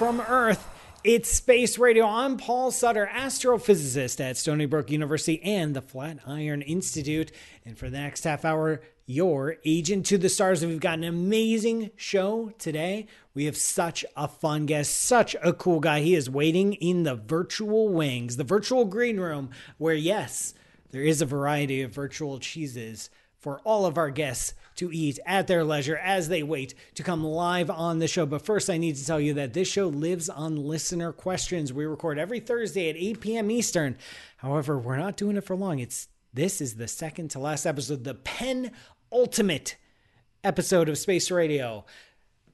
from Earth. It's Space Radio. I'm Paul Sutter, astrophysicist at Stony Brook University and the Flatiron Institute. And for the next half hour, your agent to the stars. We've got an amazing show today. We have such a fun guest, such a cool guy. He is waiting in the virtual wings, the virtual green room, where, yes, there is a variety of virtual cheeses for all of our guests to eat at their leisure as they wait to come live on the show. But first, I need to tell you that this show lives on listener questions. We record every Thursday at 8 p.m. Eastern. However, we're not doing it for long. It's this is the second to last episode, the pen ultimate episode of Space Radio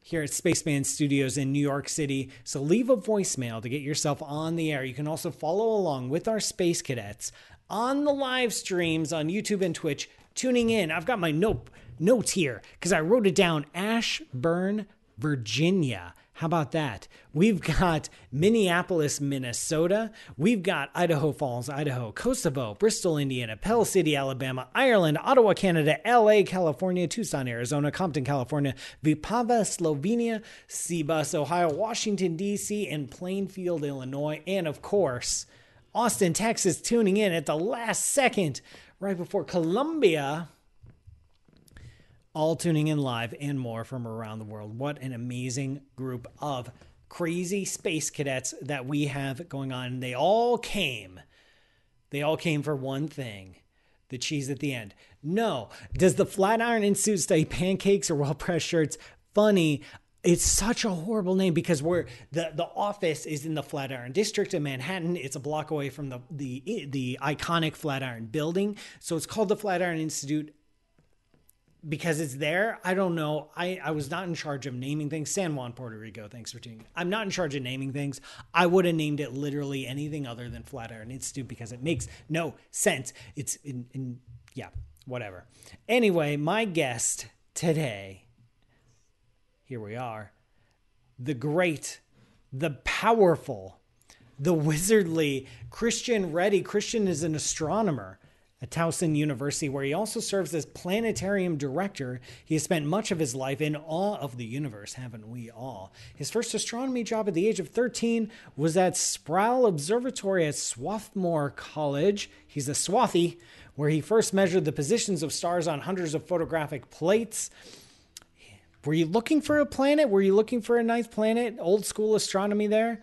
here at Spaceman Studios in New York City. So leave a voicemail to get yourself on the air. You can also follow along with our space cadets on the live streams on YouTube and Twitch tuning in. I've got my note notes here because I wrote it down. Ashburn, Virginia. How about that? We've got Minneapolis, Minnesota. We've got Idaho Falls, Idaho, Kosovo, Bristol, Indiana, Pell City, Alabama, Ireland, Ottawa, Canada, LA, California, Tucson, Arizona, Compton, California, Vipava, Slovenia, Seabus, Ohio, Washington, D.C., and Plainfield, Illinois. And of course, Austin, Texas, tuning in at the last second right before Columbia. All tuning in live and more from around the world. What an amazing group of crazy space cadets that we have going on. They all came. They all came for one thing the cheese at the end. No. Does the Flatiron Institute study pancakes or well pressed shirts? Funny it's such a horrible name because we're the the office is in the Flatiron district in Manhattan. It's a block away from the the the iconic Flatiron building. So it's called the Flatiron Institute because it's there. I don't know. I, I was not in charge of naming things. San Juan, Puerto Rico. Thanks for tuning. I'm not in charge of naming things. I would have named it literally anything other than Flatiron Institute because it makes no sense. It's in, in yeah, whatever. Anyway, my guest today here we are. The great, the powerful, the wizardly Christian Ready. Christian is an astronomer at Towson University, where he also serves as planetarium director. He has spent much of his life in awe of the universe, haven't we all? His first astronomy job at the age of 13 was at Sproul Observatory at Swarthmore College. He's a Swattie, where he first measured the positions of stars on hundreds of photographic plates. Were you looking for a planet? Were you looking for a ninth planet? Old school astronomy there?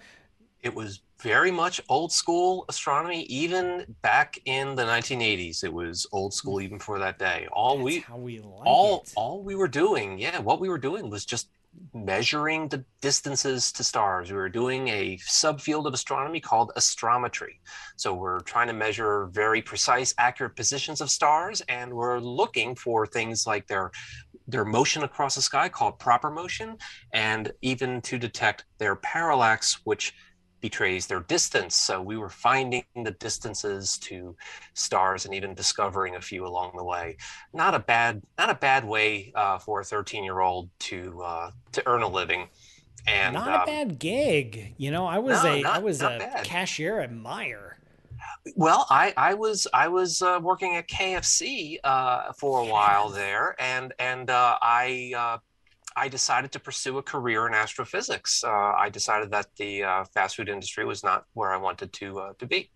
It was very much old school astronomy, even back in the 1980s. It was old school even for that day. All That's we, how we like all, it. all we were doing, yeah, what we were doing was just measuring the distances to stars. We were doing a subfield of astronomy called astrometry. So we're trying to measure very precise, accurate positions of stars, and we're looking for things like their their motion across the sky called proper motion, and even to detect their parallax, which betrays their distance. So we were finding the distances to stars and even discovering a few along the way. Not a bad, not a bad way uh, for a 13 year old to uh, to earn a living. And not um, a bad gig. You know, I was no, a I not- was a bad. cashier at Meijer. Well, I, I was I was uh, working at KFC uh, for a while there, and and uh, I uh, I decided to pursue a career in astrophysics. Uh, I decided that the uh, fast food industry was not where I wanted to uh, to be.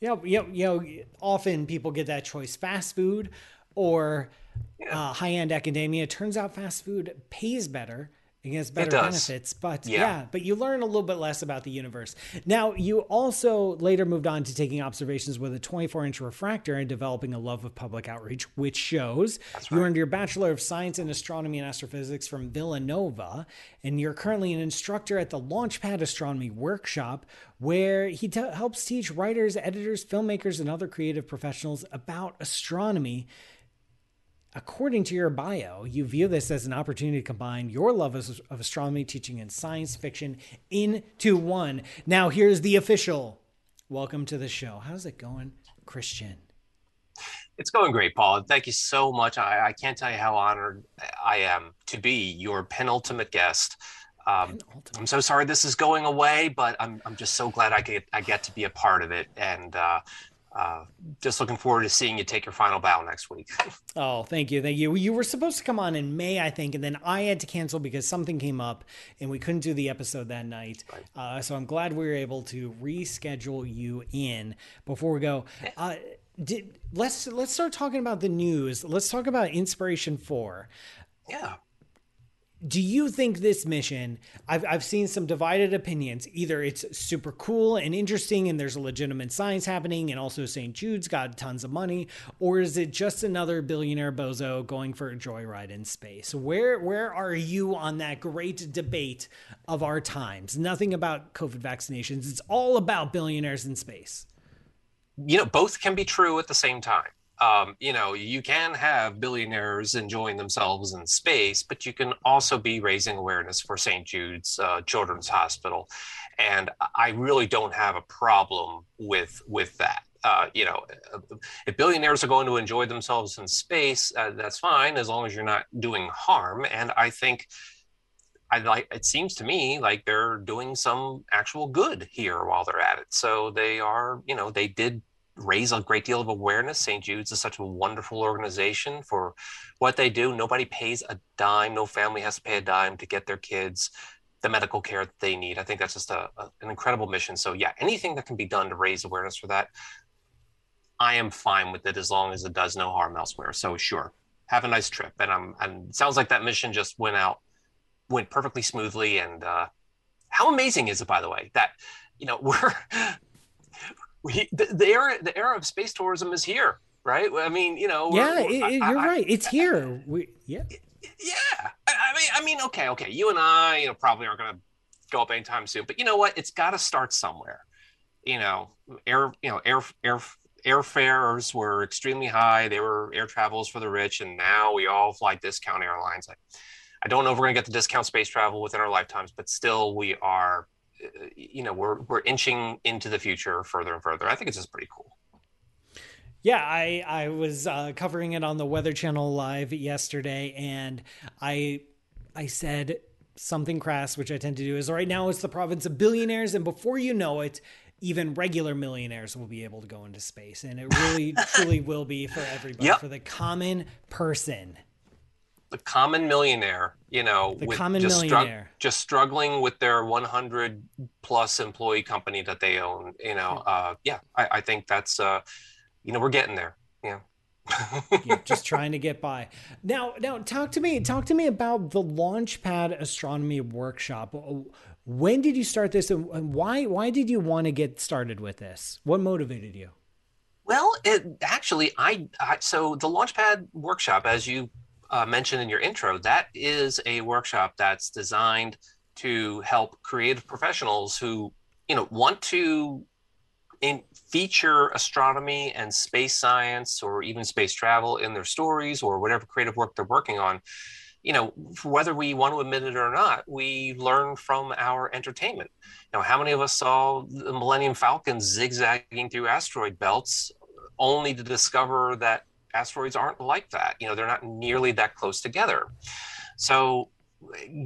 Yeah, you know, you know, often people get that choice: fast food or Yeah. uh, high-end academia. It turns out fast food pays better and gets better does. benefits, but yeah. Yeah. but you learn a little bit less about the universe. Now, you also later moved on to taking observations with a 24-inch refractor and developing a love of public outreach, which shows That's you earned your Bachelor of Science in Astronomy and Astrophysics from Villanova, and you're currently an instructor at the Launchpad Astronomy Workshop, where he t- helps teach writers, editors, filmmakers, and other creative professionals about astronomy. According to your bio, you view this as an opportunity to combine your love of, of astronomy, teaching, and science fiction into one. Now, here's the official welcome to the show. How's it going, Christian? It's going great, Paul. and Thank you so much. I, I can't tell you how honored I am to be your penultimate guest. Um, Penultimate. I'm so sorry this is going away, but I'm I'm just so glad I get I get to be a part of it. And uh, uh, just looking forward to seeing you take your final bow next week. oh, thank you, thank you. You were supposed to come on in May, I think, and then I had to cancel because something came up and we couldn't do the episode that night. Right. Uh, so I'm glad we were able to reschedule you in. Before we go, uh, did let's let's start talking about the news. Let's talk about Inspiration Four. Yeah do you think this mission I've, I've seen some divided opinions. Either it's super cool and interesting and there's a legitimate science happening and also st jude's got tons of money or is it just another billionaire bozo going for a joyride in space? Where where are you on that great debate of our times? Nothing about covid vaccinations. It's all about billionaires in space. You know both can be true at the same time um, you know, you can have billionaires enjoying themselves in space, but you can also be raising awareness for St. Jude's uh, Children's Hospital, and I really don't have a problem with with that. Uh, you know, if billionaires are going to enjoy themselves in space, uh, that's fine as long as you're not doing harm. And I think. I like it seems to me like they're doing some actual good here while they're at it. So they are, you know, they did raise a great deal of awareness. St. Jude's is such a wonderful organization for what they do. Nobody pays a dime, no family has to pay a dime to get their kids the medical care that they need. I think that's just a, a, an incredible mission. So, yeah, anything that can be done to raise awareness for that, I am fine with it as long as it does no harm elsewhere. So, sure, have a nice trip. And I'm, and sounds like that mission just went out, went perfectly smoothly. And uh, how amazing is it, by the way, that you know we're we the, the era the era of space tourism is here, right? I mean, you know, yeah, it, it, you're I, right. It's I, here. We yeah, yeah. I, mean, I mean, okay, okay. You and I, you know, probably aren't going to go up anytime soon, but you know what? It's got to start somewhere. You know, air, you know, air, air, airfares were extremely high. They were air travels for the rich, and now we all fly discount airlines. Like, I don't know if we're going to get the discount space travel within our lifetimes, but still, we are you know we're we're inching into the future further and further. I think it's just pretty cool. Yeah, I I was uh, covering it on the Weather Channel live yesterday, and I I said something crass, which I tend to do, is right now it's the province of billionaires, and before you know it, even regular millionaires will be able to go into space, and it really truly will be for everybody, yep. for the common person the common millionaire, you know, the common just millionaire, just struggling with their 100 plus employee company that they own. You know, uh, yeah, I, I think that's, uh, you know, we're getting there. Yeah. just trying to get by. Now, now talk to me. Talk to me about the Launchpad Astronomy Workshop. When did you start this, and why? Why did you want to get started with this? What motivated you? Well, it actually, I, I so the Launchpad Workshop, as you uh, mentioned in your intro, that is a workshop that's designed to help creative professionals who you know want to in, feature astronomy and space science or even space travel in their stories or whatever creative work they're working on. You know whether we want to admit it or not we learn from our entertainment. You know how many of us saw the millennium falcon zigzagging through asteroid belts only to discover that asteroids aren't like that. You know, they're not nearly that close together. So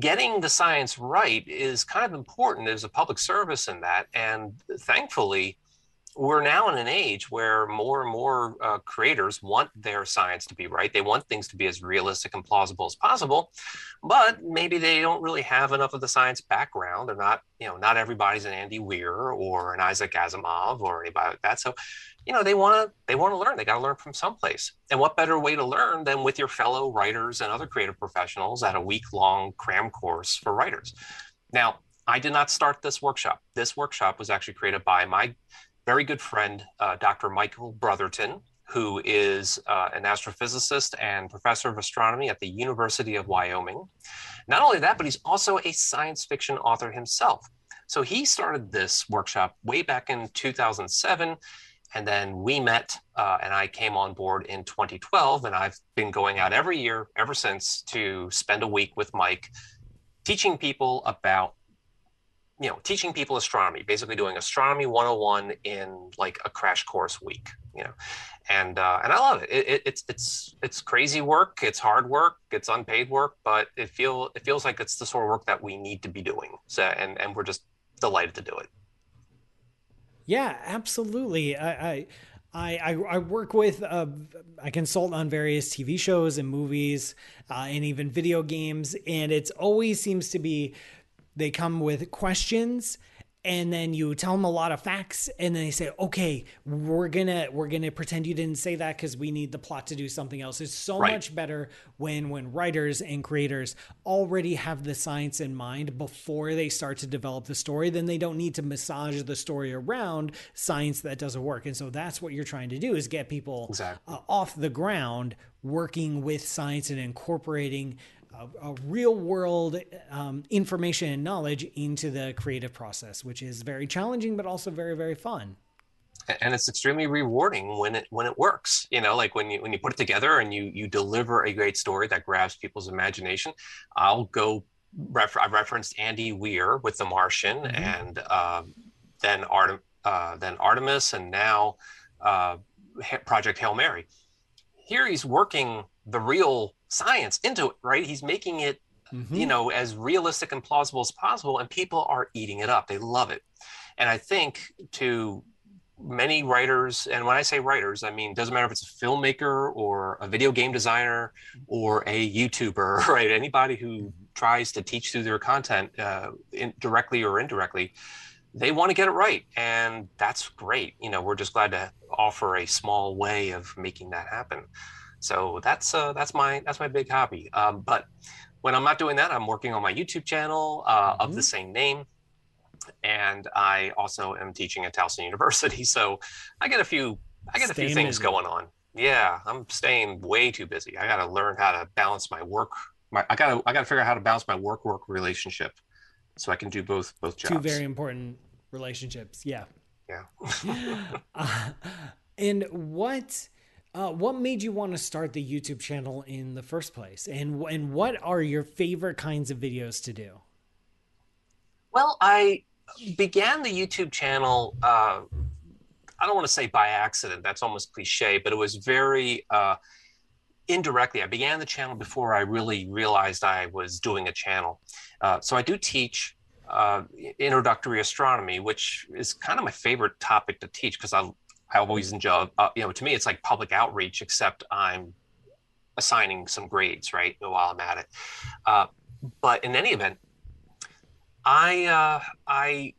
getting the science right is kind of important. There's a public service in that. And thankfully, we're now in an age where more and more uh, creators want their science to be right. They want things to be as realistic and plausible as possible, but maybe they don't really have enough of the science background. They're not, you know, not everybody's an Andy Weir or an Isaac Asimov or anybody like that. So, you know, they want to they want to learn. They got to learn from someplace. And what better way to learn than with your fellow writers and other creative professionals at a week long cram course for writers? Now, I did not start this workshop. This workshop was actually created by my very good friend, uh, Dr. Michael Brotherton, who is uh, an astrophysicist and professor of astronomy at the University of Wyoming. Not only that, but he's also a science fiction author himself. So he started this workshop way back in 2007. And then we met, uh, and I came on board in 2012. And I've been going out every year ever since to spend a week with Mike teaching people about you know teaching people astronomy basically doing astronomy 101 in like a crash course week you know and uh, and i love it. It, it. it's it's it's crazy work it's hard work it's unpaid work but it feel it feels like it's the sort of work that we need to be doing so and and we're just delighted to do it yeah absolutely i, I I, I, work with, uh, I consult on various TV shows and movies uh, and even video games. And it always seems to be they come with questions and then you tell them a lot of facts and then they say okay we're gonna we're gonna pretend you didn't say that because we need the plot to do something else it's so right. much better when when writers and creators already have the science in mind before they start to develop the story then they don't need to massage the story around science that doesn't work and so that's what you're trying to do is get people exactly. uh, off the ground working with science and incorporating a, a real world um, information and knowledge into the creative process, which is very challenging, but also very, very fun. And it's extremely rewarding when it when it works. You know, like when you when you put it together and you you deliver a great story that grabs people's imagination. I'll go. Refer, I referenced Andy Weir with The Martian, mm-hmm. and uh, then Artem, uh, then Artemis, and now uh, Project Hail Mary. Here he's working the real science into it, right? He's making it, mm-hmm. you know, as realistic and plausible as possible, and people are eating it up. They love it. And I think to many writers, and when I say writers, I mean doesn't matter if it's a filmmaker or a video game designer or a YouTuber, right? Anybody who mm-hmm. tries to teach through their content uh, in, directly or indirectly, they want to get it right, and that's great. You know, we're just glad to offer a small way of making that happen. So that's uh, that's my that's my big hobby. Um, but when I'm not doing that, I'm working on my YouTube channel uh, mm-hmm. of the mm-hmm. same name, and I also am teaching at Towson University. So I get a few I get staying a few things busy. going on. Yeah, I'm staying way too busy. I got to learn how to balance my work. My I got to I got to figure out how to balance my work work relationship, so I can do both both jobs. Two very important relationships. Yeah. Yeah. uh, and what uh, what made you want to start the YouTube channel in the first place, and and what are your favorite kinds of videos to do? Well, I began the YouTube channel. Uh, I don't want to say by accident. That's almost cliche, but it was very uh, indirectly. I began the channel before I really realized I was doing a channel. Uh, so I do teach uh, introductory astronomy, which is kind of my favorite topic to teach because I I always enjoy, uh, you know, to me, it's like public outreach, except I'm assigning some grades, right, while I'm at it. Uh, but in any event, I uh, I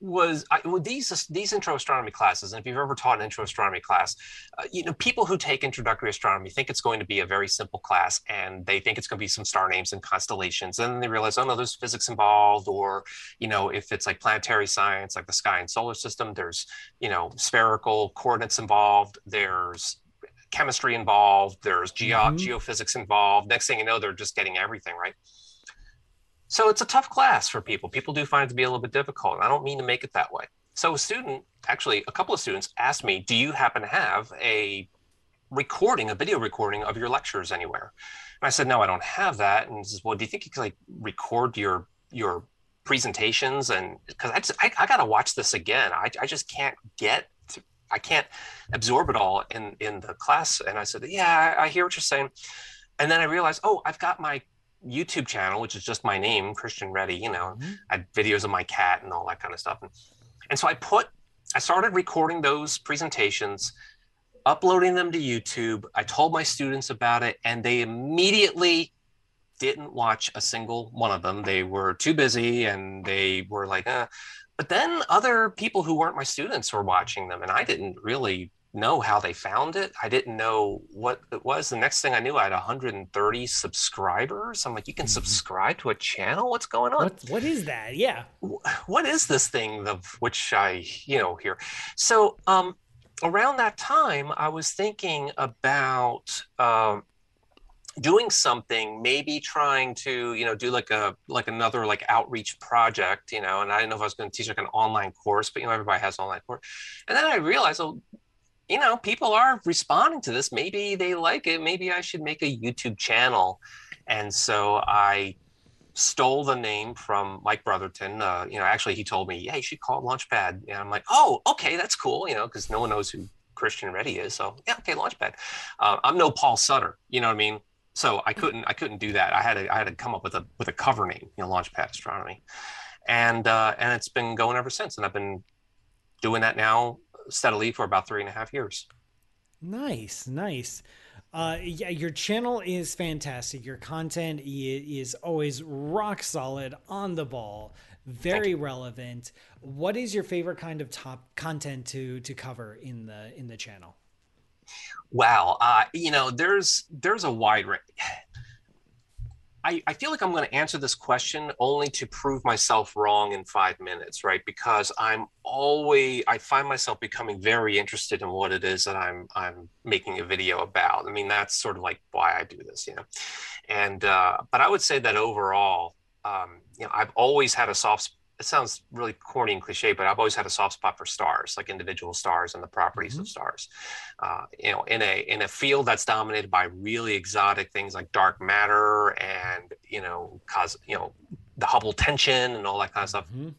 was I, well, these these intro astronomy classes, and if you've ever taught an intro astronomy class, uh, you know people who take introductory astronomy think it's going to be a very simple class, and they think it's going to be some star names and constellations, and then they realize, oh no, there's physics involved, or you know if it's like planetary science, like the sky and solar system, there's you know spherical coordinates involved, there's chemistry involved, there's geo- mm-hmm. geophysics involved. Next thing you know, they're just getting everything right. So it's a tough class for people. People do find it to be a little bit difficult. I don't mean to make it that way. So a student, actually, a couple of students asked me, Do you happen to have a recording, a video recording of your lectures anywhere? And I said, No, I don't have that. And he says, Well, do you think you could like record your your presentations? And because I, just, I, I got to watch this again. I, I just can't get I can't absorb it all in in the class. And I said, Yeah, I, I hear what you're saying. And then I realized, oh, I've got my YouTube channel, which is just my name, Christian Ready. You know, mm-hmm. I had videos of my cat and all that kind of stuff. And, and so I put, I started recording those presentations, uploading them to YouTube. I told my students about it, and they immediately didn't watch a single one of them. They were too busy, and they were like, eh. but then other people who weren't my students were watching them, and I didn't really know how they found it. I didn't know what it was. The next thing I knew, I had 130 subscribers. I'm like, you can mm-hmm. subscribe to a channel? What's going on? What, what is that? Yeah. What is this thing of which I, you know, hear? So, um, around that time, I was thinking about, um, doing something maybe trying to you know do like a like another like outreach project you know and i didn't know if i was going to teach like an online course but you know everybody has online course and then i realized oh you know, people are responding to this. Maybe they like it. Maybe I should make a YouTube channel. And so I stole the name from Mike Brotherton. Uh, you know, actually, he told me, yeah, you should call it Launchpad. And I'm like, oh, okay, that's cool. You know, because no one knows who Christian Ready is. So yeah, okay, Launchpad. Uh, I'm no Paul Sutter. You know what I mean? So I couldn't, I couldn't do that. I had to, I had to come up with a with a cover name, you know, Launchpad Astronomy, and uh, and it's been going ever since. And I've been doing that now steadily for about three and a half years. Nice, nice. Uh, yeah, your channel is fantastic. Your content is always rock solid, on the ball, very relevant. What is your favorite kind of top content to to cover in the in the channel? Wow, uh, you know, there's there's a wide range. I, I feel like I'm going to answer this question only to prove myself wrong in five minutes, right? Because I'm always I find myself becoming very interested in what it is that I'm I'm making a video about. I mean, that's sort of like why I do this, you know. And uh, but I would say that overall, um, you know, I've always had a soft it sounds really corny and cliche, but I've always had a soft spot for stars, like individual stars and the properties mm-hmm. of stars. Uh, you know, in a in a field that's dominated by really exotic things like dark matter and you know, cause you know, the Hubble tension and all that kind of stuff. Mm-hmm.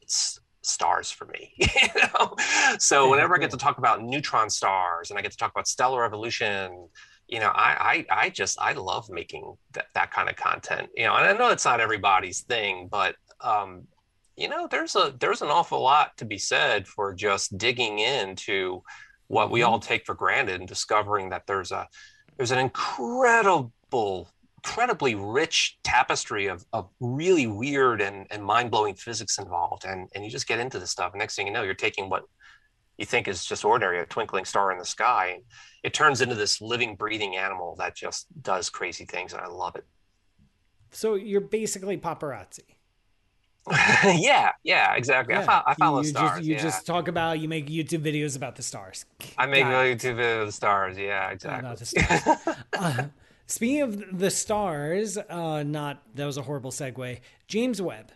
It's stars for me. you know, so yeah, whenever cool. I get to talk about neutron stars and I get to talk about stellar evolution, you know, I, I, I just, I love making that, that kind of content, you know, and I know it's not everybody's thing, but, um, you know, there's a there's an awful lot to be said for just digging into what we all mm-hmm. take for granted and discovering that there's a there's an incredible incredibly rich tapestry of, of really weird and, and mind-blowing physics involved and, and you just get into this stuff and next thing you know you're taking what you think is just ordinary a twinkling star in the sky and it turns into this living breathing animal that just does crazy things and i love it so you're basically paparazzi yeah, yeah, exactly. Yeah. I, fo- I follow you stars. Just, you yeah. just talk about you make YouTube videos about the stars. I make YouTube videos of the stars. Yeah, exactly. Stars. uh, speaking of the stars, uh, not that was a horrible segue. James Webb.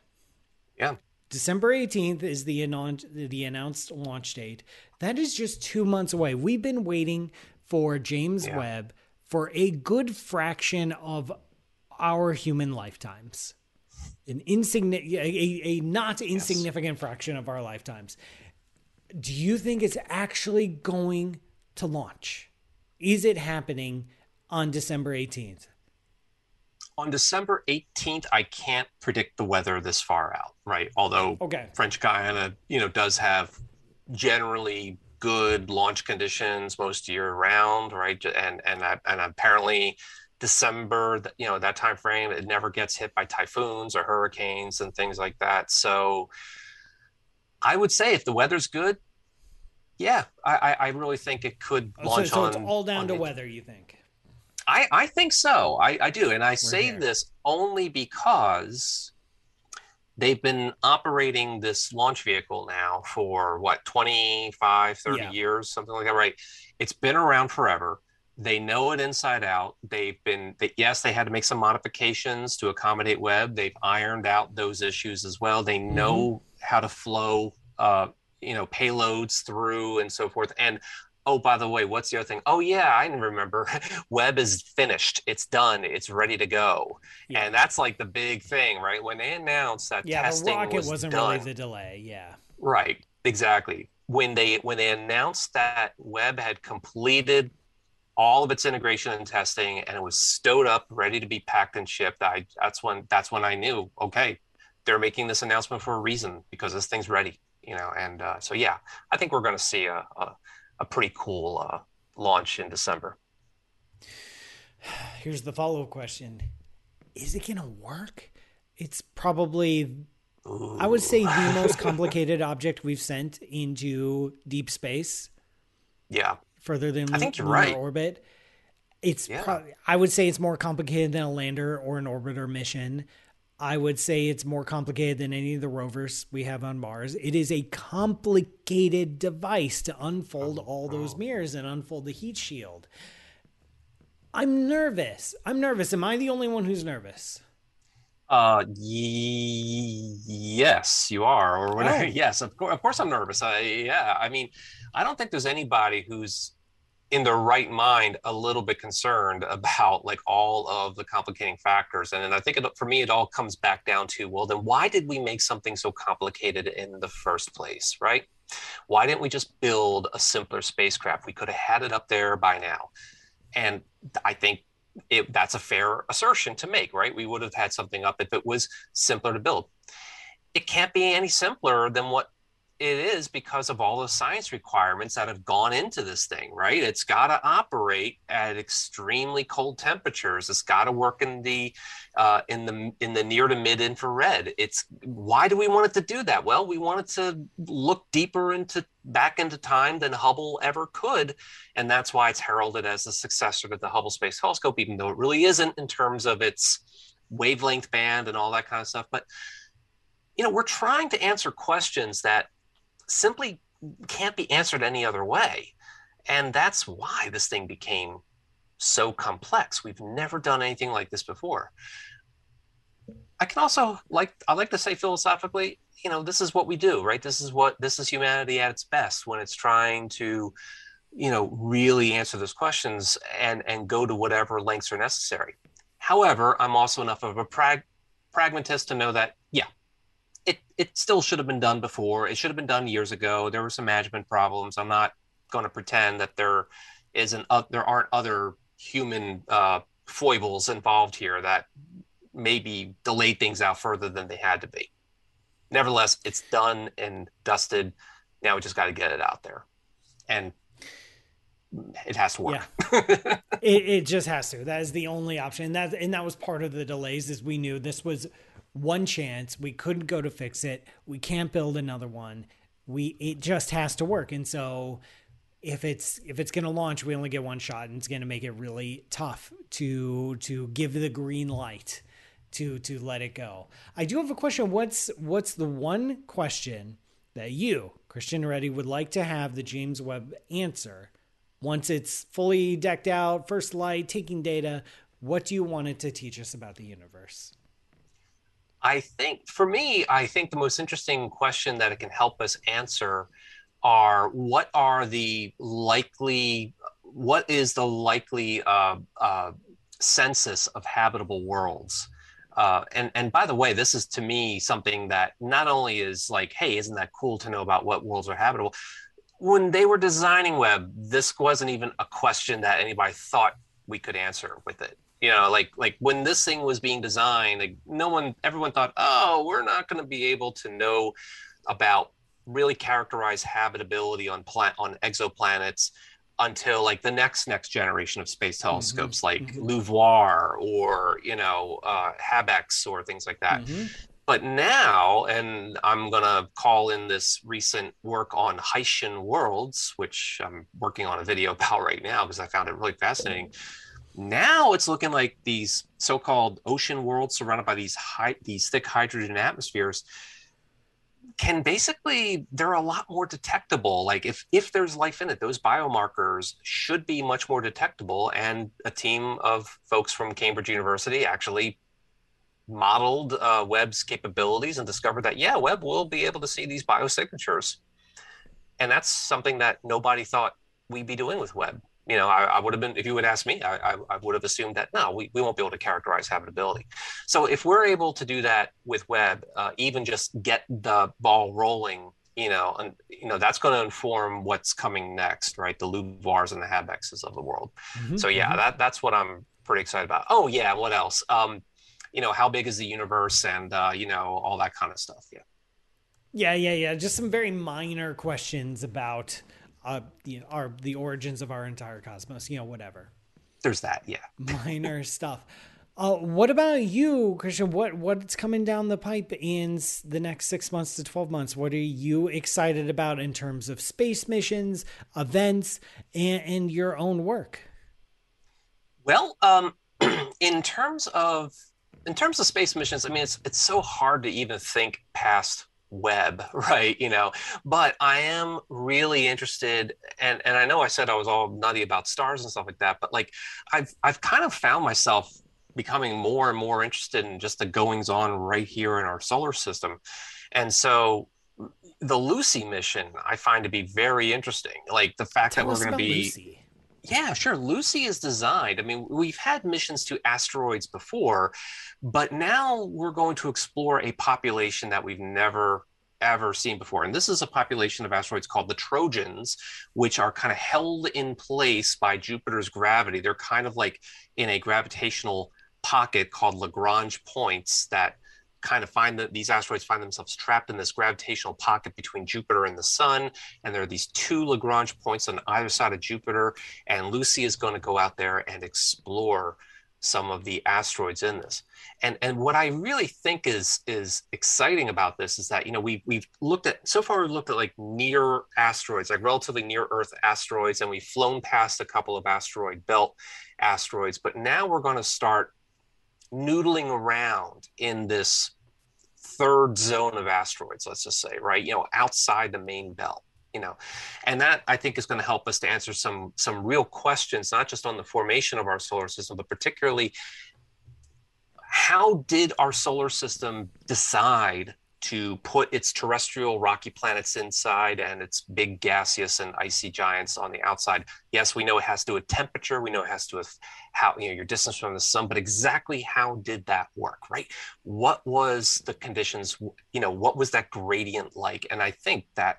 Yeah. December 18th is the, announced the announced launch date. That is just two months away. We've been waiting for James yeah. Webb for a good fraction of our human lifetimes an insignificant, a, a not insignificant yes. fraction of our lifetimes. Do you think it's actually going to launch? Is it happening on December 18th? On December 18th, I can't predict the weather this far out, right? Although okay. French Guiana, you know, does have generally good launch conditions most year round, right? And and and apparently December, you know, that time frame, it never gets hit by typhoons or hurricanes and things like that. So I would say if the weather's good, yeah, I, I really think it could oh, launch so, so on. it's all down to weather, you think? I, I think so. I, I do. And I We're say here. this only because they've been operating this launch vehicle now for what, 25, 30 yeah. years, something like that, right? It's been around forever they know it inside out. They've been, they, yes, they had to make some modifications to accommodate Webb They've ironed out those issues as well. They mm-hmm. know mm-hmm. how to flow, uh, you know, payloads through and so forth. And oh, by the way, what's the other thing? Oh, yeah, I remember. Webb is finished. It's done. It's ready to go. Yeah. And that's like the big thing, right? When they announced that yeah, testing the rocket was wasn't done, really the delay. Yeah. Right. Exactly. When they when they announced that Webb had completed all of its integration and testing and it was stowed up ready to be packed and shipped. I, that's when that's when i knew okay they're making this announcement for a reason because this thing's ready you know and uh, so yeah i think we're going to see a, a, a, pretty cool uh, launch in december. Here's the follow-up question. Is it going to work? It's probably Ooh. i would say the most complicated object we've sent into deep space. Yeah further than I think lunar right. orbit. It's yeah. I would say it's more complicated than a lander or an orbiter mission. I would say it's more complicated than any of the rovers we have on Mars. It is a complicated device to unfold oh, all those mirrors and unfold the heat shield. I'm nervous. I'm nervous. Am I the only one who's nervous? Uh, y- yes, you are, or whatever. Oh. Yes, of course. Of course, I'm nervous. I, yeah, I mean, I don't think there's anybody who's in their right mind a little bit concerned about like all of the complicating factors. And, i think it, for me it all comes back down to well then why did we make something so complicated in the first place right? Why didn't we just build a simpler spacecraft? We could have had it up there by now. And i think it, that's a fair assertion to make right? We would have had something up if it was simpler to build. It can't be any simpler than what it is because of all the science requirements that have gone into this thing, right? It's got to operate at extremely cold temperatures. It's got to work in the uh, in the in the near to mid infrared. It's why do we want it to do that? Well, we want it to look deeper into back into time than Hubble ever could, and that's why it's heralded as the successor to the Hubble Space Telescope, even though it really isn't in terms of its wavelength band and all that kind of stuff. But you know, we're trying to answer questions that simply can't be answered any other way. And that's why this thing became so complex. We've never done anything like this before. I can also like I like to say philosophically, you know, this is what we do, right? This is what this is humanity at its best when it's trying to, you know, really answer those questions and and go to whatever lengths are necessary. However, I'm also enough of a prag- pragmatist to know that, it still should have been done before. It should have been done years ago. There were some management problems. I'm not going to pretend that there isn't uh, there aren't other human uh, foibles involved here that maybe delayed things out further than they had to be. Nevertheless, it's done and dusted. Now we just got to get it out there, and it has to work. Yeah. it, it just has to. That is the only option. And that and that was part of the delays is we knew this was one chance. We couldn't go to fix it. We can't build another one. We it just has to work. And so if it's if it's going to launch, we only get one shot, and it's going to make it really tough to to give the green light to to let it go. I do have a question. What's what's the one question that you, Christian Ready, would like to have the James Webb answer once it's fully decked out, first light, taking data? What do you want it to teach us about the universe? I think for me, I think the most interesting question that it can help us answer are what are the likely, what is the likely uh, uh, census of habitable worlds? Uh, and and by the way, this is to me something that not only is like, hey, isn't that cool to know about what worlds are habitable? When they were designing Webb, this wasn't even a question that anybody thought we could answer with it you know like like when this thing was being designed like no one everyone thought oh we're not going to be able to know about really characterize habitability on plant on exoplanets until like the next next generation of space mm-hmm. telescopes mm-hmm. like mm-hmm. LUVOIR or you know uh, HabEx or things like that. Mm-hmm. But now, and I'm gonna call in this recent work on Hycean worlds, which I'm working on a video about right now because I found it really fascinating. Now it's looking like these so-called ocean worlds surrounded by these high, these thick hydrogen atmospheres can basically they're a lot more detectable. Like if if there's life in it those biomarkers should be much more detectable. And a team of folks from cambridge university actually modeled uh, webb's capabilities and discovered that yeah webb will be able to see these biosignatures. And that's something that nobody thought we'd be doing with webb you know, I, I, would have been, if you would ask me, I, I, I, would have assumed that no, we, we won't be able to characterize habitability. So if we're able to do that with Webb, uh, even just get the ball rolling, you know, and you know that's going to inform what's coming next, right? The LUVOIRs and the HabExes of the world. Mm-hmm, so yeah, mm-hmm. that that's what I'm pretty excited about. Oh yeah, what else? Um, you know, how big is the universe, and uh, you know, all that kind of stuff. Yeah. Yeah, yeah, yeah. Just some very minor questions about uh, you know, our the origins of our entire cosmos. You know, whatever. There's that, yeah. Minor stuff. Uh, what about you, Christian? What what's coming down the pipe in the next six months to twelve months? What are you excited about in terms of space missions, events, and, and your own work? Well, um, in terms of in terms of space missions, I mean, it's it's so hard to even think past Webb, right? You know, but I am really interested, and and I know I said I was all nutty about stars and stuff like that, but like I've I've kind of found myself becoming more and more interested in just the goings on right here in our solar system, and so the Lucy mission I find to be very interesting. Like the fact Tell that we're going to be. Lucy. Yeah, sure. Lucy is designed. I mean, we've had missions to asteroids before, but now we're going to explore a population that we've never ever seen before. And this is a population of asteroids called the Trojans, which are kind of held in place by Jupiter's gravity. They're kind of like in a gravitational pocket called Lagrange points that kind of find that these asteroids find themselves trapped in this gravitational pocket between Jupiter and the Sun. And there are these two Lagrange points on either side of Jupiter. And Lucy is going to go out there and explore some of the asteroids in this. And and what I really think is is exciting about this is that you know we we've looked at so far we've looked at like near asteroids, like relatively near Earth asteroids, and we've flown past a couple of asteroid belt asteroids, but now we're going to start noodling around in this third zone of asteroids, let's just say, right? You know, outside the main belt you know and that i think is going to help us to answer some some real questions not just on the formation of our solar system but particularly how did our solar system decide to put its terrestrial rocky planets inside and its big gaseous and icy giants on the outside. Yes we know it has to do with temperature. We know it has to do with how you know your distance from the sun but exactly how did that work right? What was the conditions you know what was that gradient like? And i think that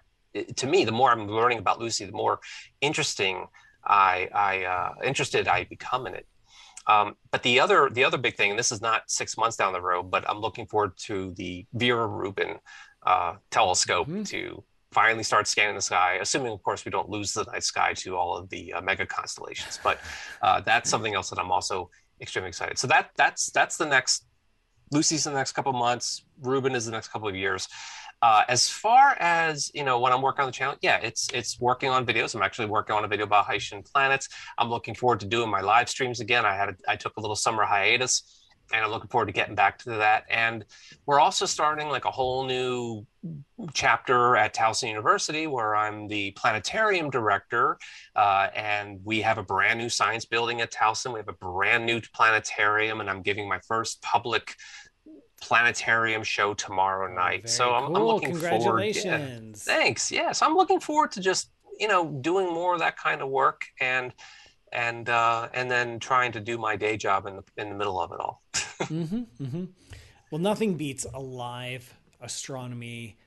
to me, the more I'm learning about Lucy, the more interesting I, I uh, interested I become in it. Um, but the other the other big thing, and this is not six months down the road, but I'm looking forward to the Vera Rubin uh, telescope mm-hmm. to finally start scanning the sky, assuming, of course, we don't lose the night sky to all of the uh, mega constellations. But uh, that's something else that I'm also extremely excited. So that that's that's the next. Lucy's in the next couple months. Rubin is the next couple of years. Uh, as far as you know, when I'm working on the channel, yeah, it's it's working on videos. I'm actually working on a video about Hycean planets. I'm looking forward to doing my live streams again. I had a, I took a little summer hiatus, and I'm looking forward to getting back to that. And we're also starting like a whole new chapter at Towson University where I'm the planetarium director, uh, and we have a brand new science building at Towson. We have a brand new planetarium, and I'm giving my first public planetarium show tomorrow oh, night. so I'm, cool. I'm, looking Congratulations. forward. Yeah, thanks. Yes, yeah, so I'm looking forward to just you know doing more of that kind of work and and uh, and then trying to do my day job in the in the middle of it all. mm-hmm, mm-hmm. Well, nothing beats a live astronomy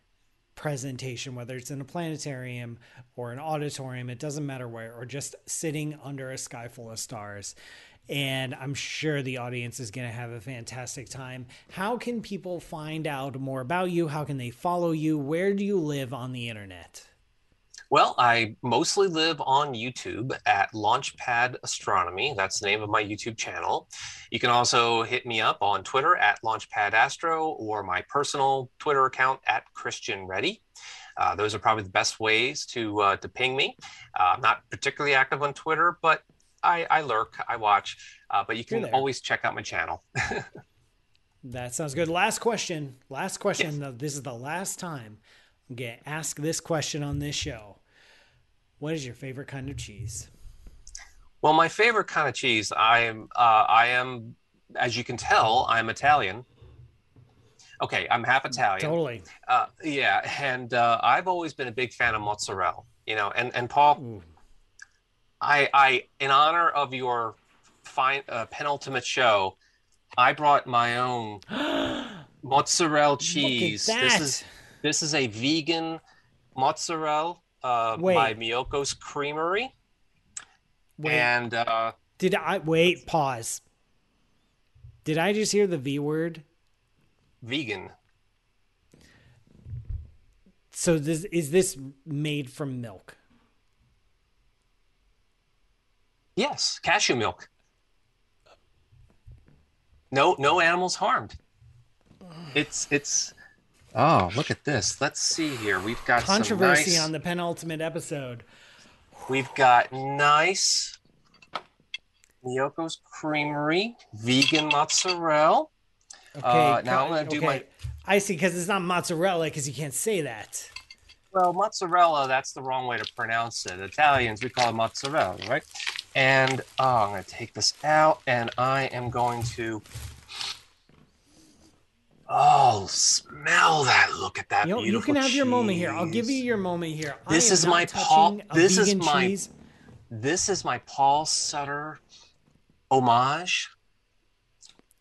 presentation, whether it's in a planetarium or an auditorium, it doesn't matter where, or just sitting under a sky full of stars and I'm sure the audience is going to have a fantastic time. How can people find out more about you? How can they follow you? Where do you live on the internet? Well, I mostly live on YouTube at Launchpad Astronomy. That's the name of my YouTube channel. You can also hit me up on Twitter at Launchpad Astro or my personal Twitter account at Christian Ready. Uh, those are probably the best ways to uh, to ping me. Uh, I'm not particularly active on Twitter, but I, I lurk, I watch, uh, but you can always check out my channel. that sounds good. Last question. Last question. Yes. This is the last time I'm going to ask this question on this show. What is your favorite kind of cheese? Well, my favorite kind of cheese, I am, uh, I am, as you can tell, I'm Italian. Okay, I'm half Italian. Totally. Uh, yeah, and uh, I've always been a big fan of mozzarella. You know, and and Paul, Ooh. I, I, in honor of your fine uh, penultimate show, I brought my own mozzarella cheese. This is this is a vegan mozzarella uh, by Miyoko's Creamery. Wait. And uh, did I wait? Pause. Did I just hear the V word? Vegan. So this is this made from milk? Yes, cashew milk. No, no animals harmed. It's it's. Oh, look at this. Let's see here. We've got controversy nice, on the penultimate episode. We've got nice Miyoko's Creamery vegan mozzarella. Okay, uh, now I'm gonna do okay. my. I see, because it's not mozzarella, because you can't say that. Well, mozzarella, that's the wrong way to pronounce it. Italians, we call it mozzarella, right? And oh, I'm going to take this out and I am going to. Oh, smell that. Look at that. You, know, you can have cheese. your moment here. I'll give you your moment here. This is my Paul. This is my. Cheese. This is my Paul Sutter homage.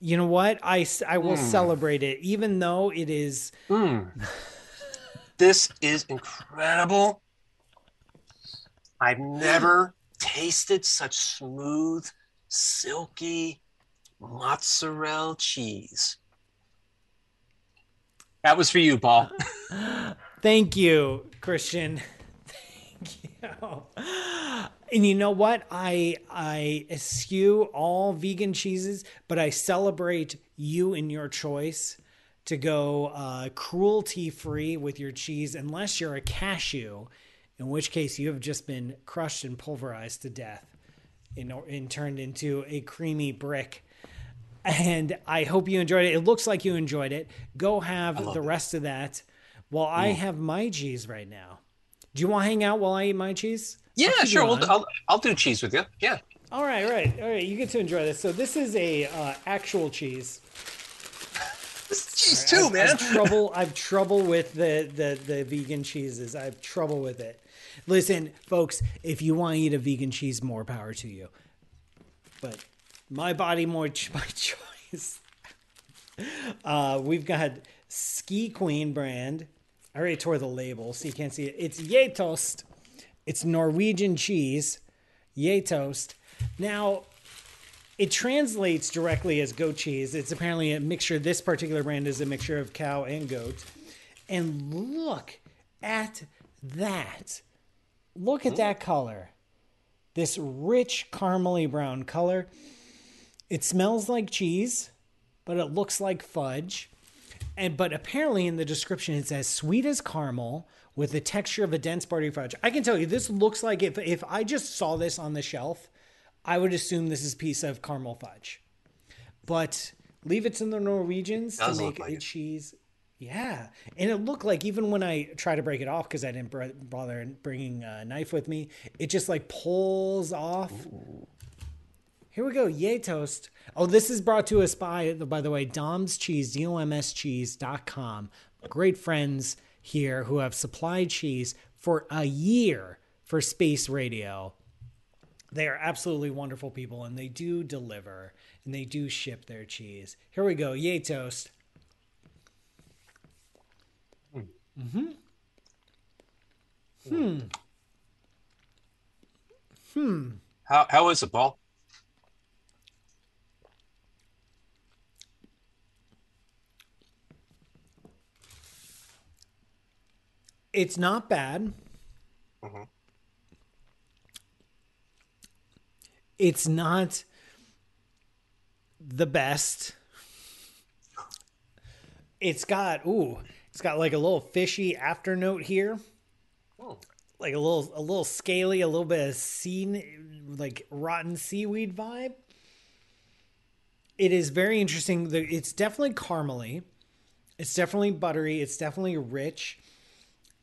You know what? I, I will mm. celebrate it, even though it is. Mm. this is incredible. I've never tasted such smooth, silky mozzarella cheese. That was for you, Paul. Thank you, Christian. Thank you. And you know what? I I eschew all vegan cheeses, but I celebrate you and your choice to go uh, cruelty free with your cheese, unless you're a cashew, in which case you have just been crushed and pulverized to death, and, and turned into a creamy brick. And I hope you enjoyed it. It looks like you enjoyed it. Go have the it. rest of that while I have my cheese right now. Do you want to hang out while I eat my cheese? Yeah, sure. We'll. I'll, I'll do cheese with you. Yeah. All right, all right, all right. You get to enjoy this. So this is a uh, actual cheese. This is cheese I've- too, man. I've trouble. I've trouble with the, the the vegan cheeses. I have trouble with it. Listen, folks, if you want to eat a vegan cheese, more power to you. But my body, more ch- my choice. Uh, we've got Ski Queen brand. I already tore the label, so you can't see it. It's Gjetost. It's Norwegian cheese. Gjetost. Now, it translates directly as goat cheese. It's apparently a mixture. This particular brand is a mixture of cow and goat. And look at that. Look at that color. This rich caramely brown color. It smells like cheese, but it looks like fudge. And but apparently in the description it's as sweet as caramel with the texture of a dense buttery fudge. I can tell you this looks like if if I just saw this on the shelf, I would assume this is a piece of caramel fudge. But leave it to the Norwegians to make like a it. cheese. Yeah, and it looked like even when I try to break it off because I didn't br- bother bringing a knife with me, it just like pulls off. Here we go. Gjetost. Oh, this is brought to us by, by the way, Dom's Cheese, D-O-M-S cheese.com. Great friends here who have supplied cheese for a year for Space Radio. They are absolutely wonderful people and they do deliver and they do ship their cheese. Here we go. Gjetost. Mm-hmm. Hmm. Hmm. Hmm. How, how is it, Paul? It's not bad. Mm-hmm. It's not the best. It's got ooh, it's got like a little fishy afternote here. Oh. Like a little a little scaly, a little bit of sea like rotten seaweed vibe. It is very interesting. It's definitely caramely. It's definitely buttery. It's definitely rich.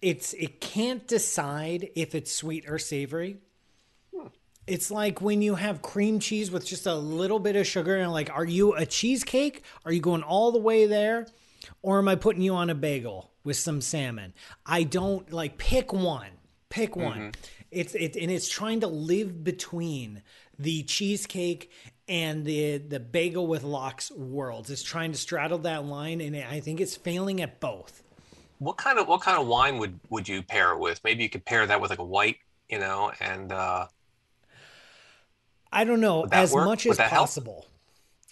It's it can't decide if it's sweet or savory. It's like when you have cream cheese with just a little bit of sugar and like, are you a cheesecake? Are you going all the way there? Or am I putting you on a bagel with some salmon? I don't like pick one. Pick one. It's it and it's trying to live between the cheesecake and the the bagel with lox worlds. It's trying to straddle that line and I think it's failing at both. What kind of what kind of wine would would you pair it with? Maybe you could pair that with like a white, you know, and uh, I don't know as work? much Would as that help? possible.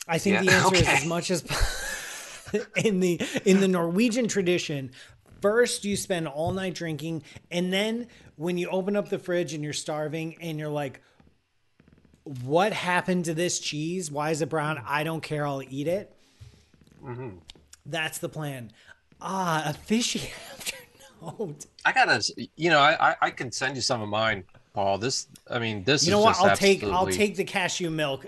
I think Yeah, the answer is as much as po- in the in the Norwegian tradition. First, you spend all night drinking, and then when you open up the fridge and you're starving, and you're like, "What happened to this cheese? Why is it brown? I don't care. I'll eat it." Mm-hmm. That's the plan. Ah, a fishy afternote. I gotta, you know, I, I I can send you some of mine, Paul. This, I mean, this. You know what? I'll take I'll take the cashew milk.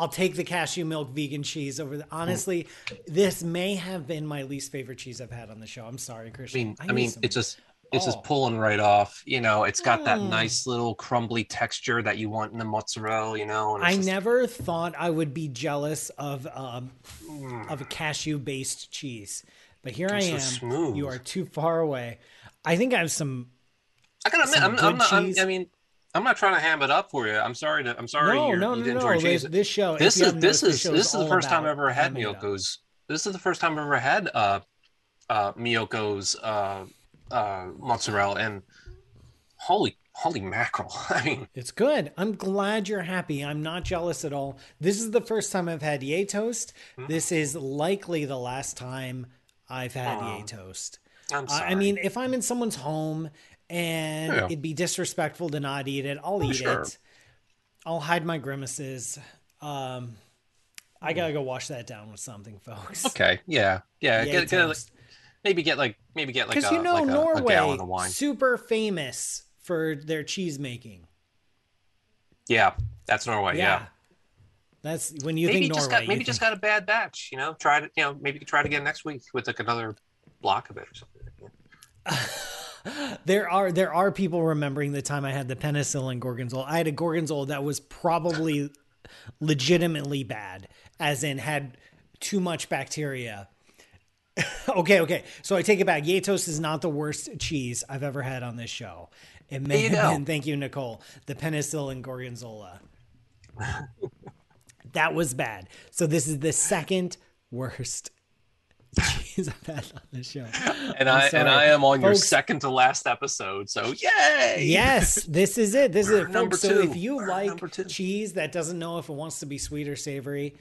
I'll take the cashew milk vegan cheese over the honestly, this may have been my least favorite cheese I've had on the show. I'm sorry, I Christian. mean, I, need mean, some- it's just it's Oh. just pulling right off. You know, it's got that Mm. nice little crumbly texture that you want in the mozzarella. You know, and I just- never thought I would be jealous of um, Mm. of a cashew based cheese, but here I It's so am. smooth. You are too far away. I think I have some. I gotta admit, I'm, I'm not. I'm. I mean, I'm not trying to ham it up for you. I'm sorry to. I'm sorry. No, no, you no, didn't no. enjoy This, this show. This is this noticed, is show this is the first time I've ever had hamming it up. Miyoko's. This is the first time I've ever had uh, uh, Miyoko's uh, uh, mozzarella, and holy holy mackerel! I mean, It's good. I'm glad you're happy. I'm not jealous at all. This is the first time I've had Gjetost. Hmm. This is likely the last time I've had Gjetost. I'm I- sorry. I mean, if I'm in someone's home and Yeah. it'd be disrespectful to not eat it, I'll eat sure. it. I'll hide my grimaces. Um, I gotta go wash that down with something, folks. Okay. Yeah. Yeah. Yay get, get a, maybe get like maybe get like Because you know like a, a Norway, of wine. super famous for their cheese making. Yeah, that's Norway. Yeah. That's when you maybe think just Norway. got maybe you just got a bad batch. You know, try it. You know, maybe try it again next week with like another block of it or something. there are there are people remembering the time I had the penicillin gorgonzola. I had a gorgonzola that was probably legitimately bad, as in had too much bacteria. okay, okay. So I take it back. Gjetost is not the worst cheese I've ever had on this show. It may you have been, thank you, Nicole, the penicillin gorgonzola. that was bad. So this is the second worst I've had on this show. And I'm I and. I am on your second to last episode. So yay! Yes, this is it. This is We're it, number folks. So two. if you We're like cheese that doesn't know if it wants to be sweet or savory,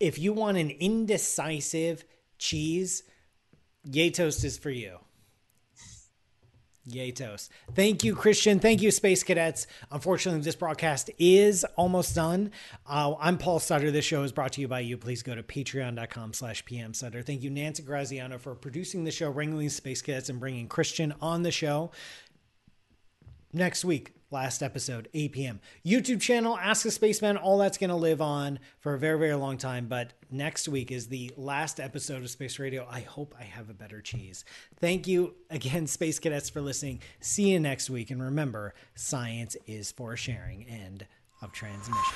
if you want an indecisive cheese, Gjetost is for you. Gjetost. Thank you, Christian. Thank you, Space Cadets. Unfortunately, this broadcast is almost done. Uh, I'm Paul Sutter. This show is brought to you by you. Please go to patreon.com slash PM Sutter. Thank you, Nancy Graziano, for producing the show, wrangling Space Cadets, and bringing Christian on the show next week last episode 8 p.m youtube channel ask a spaceman all that's going to live on for a very very long time but next week is the last episode of space radio. I hope i have a better cheese. Thank you again space cadets for listening. See you next week and remember science is for sharing end of transmission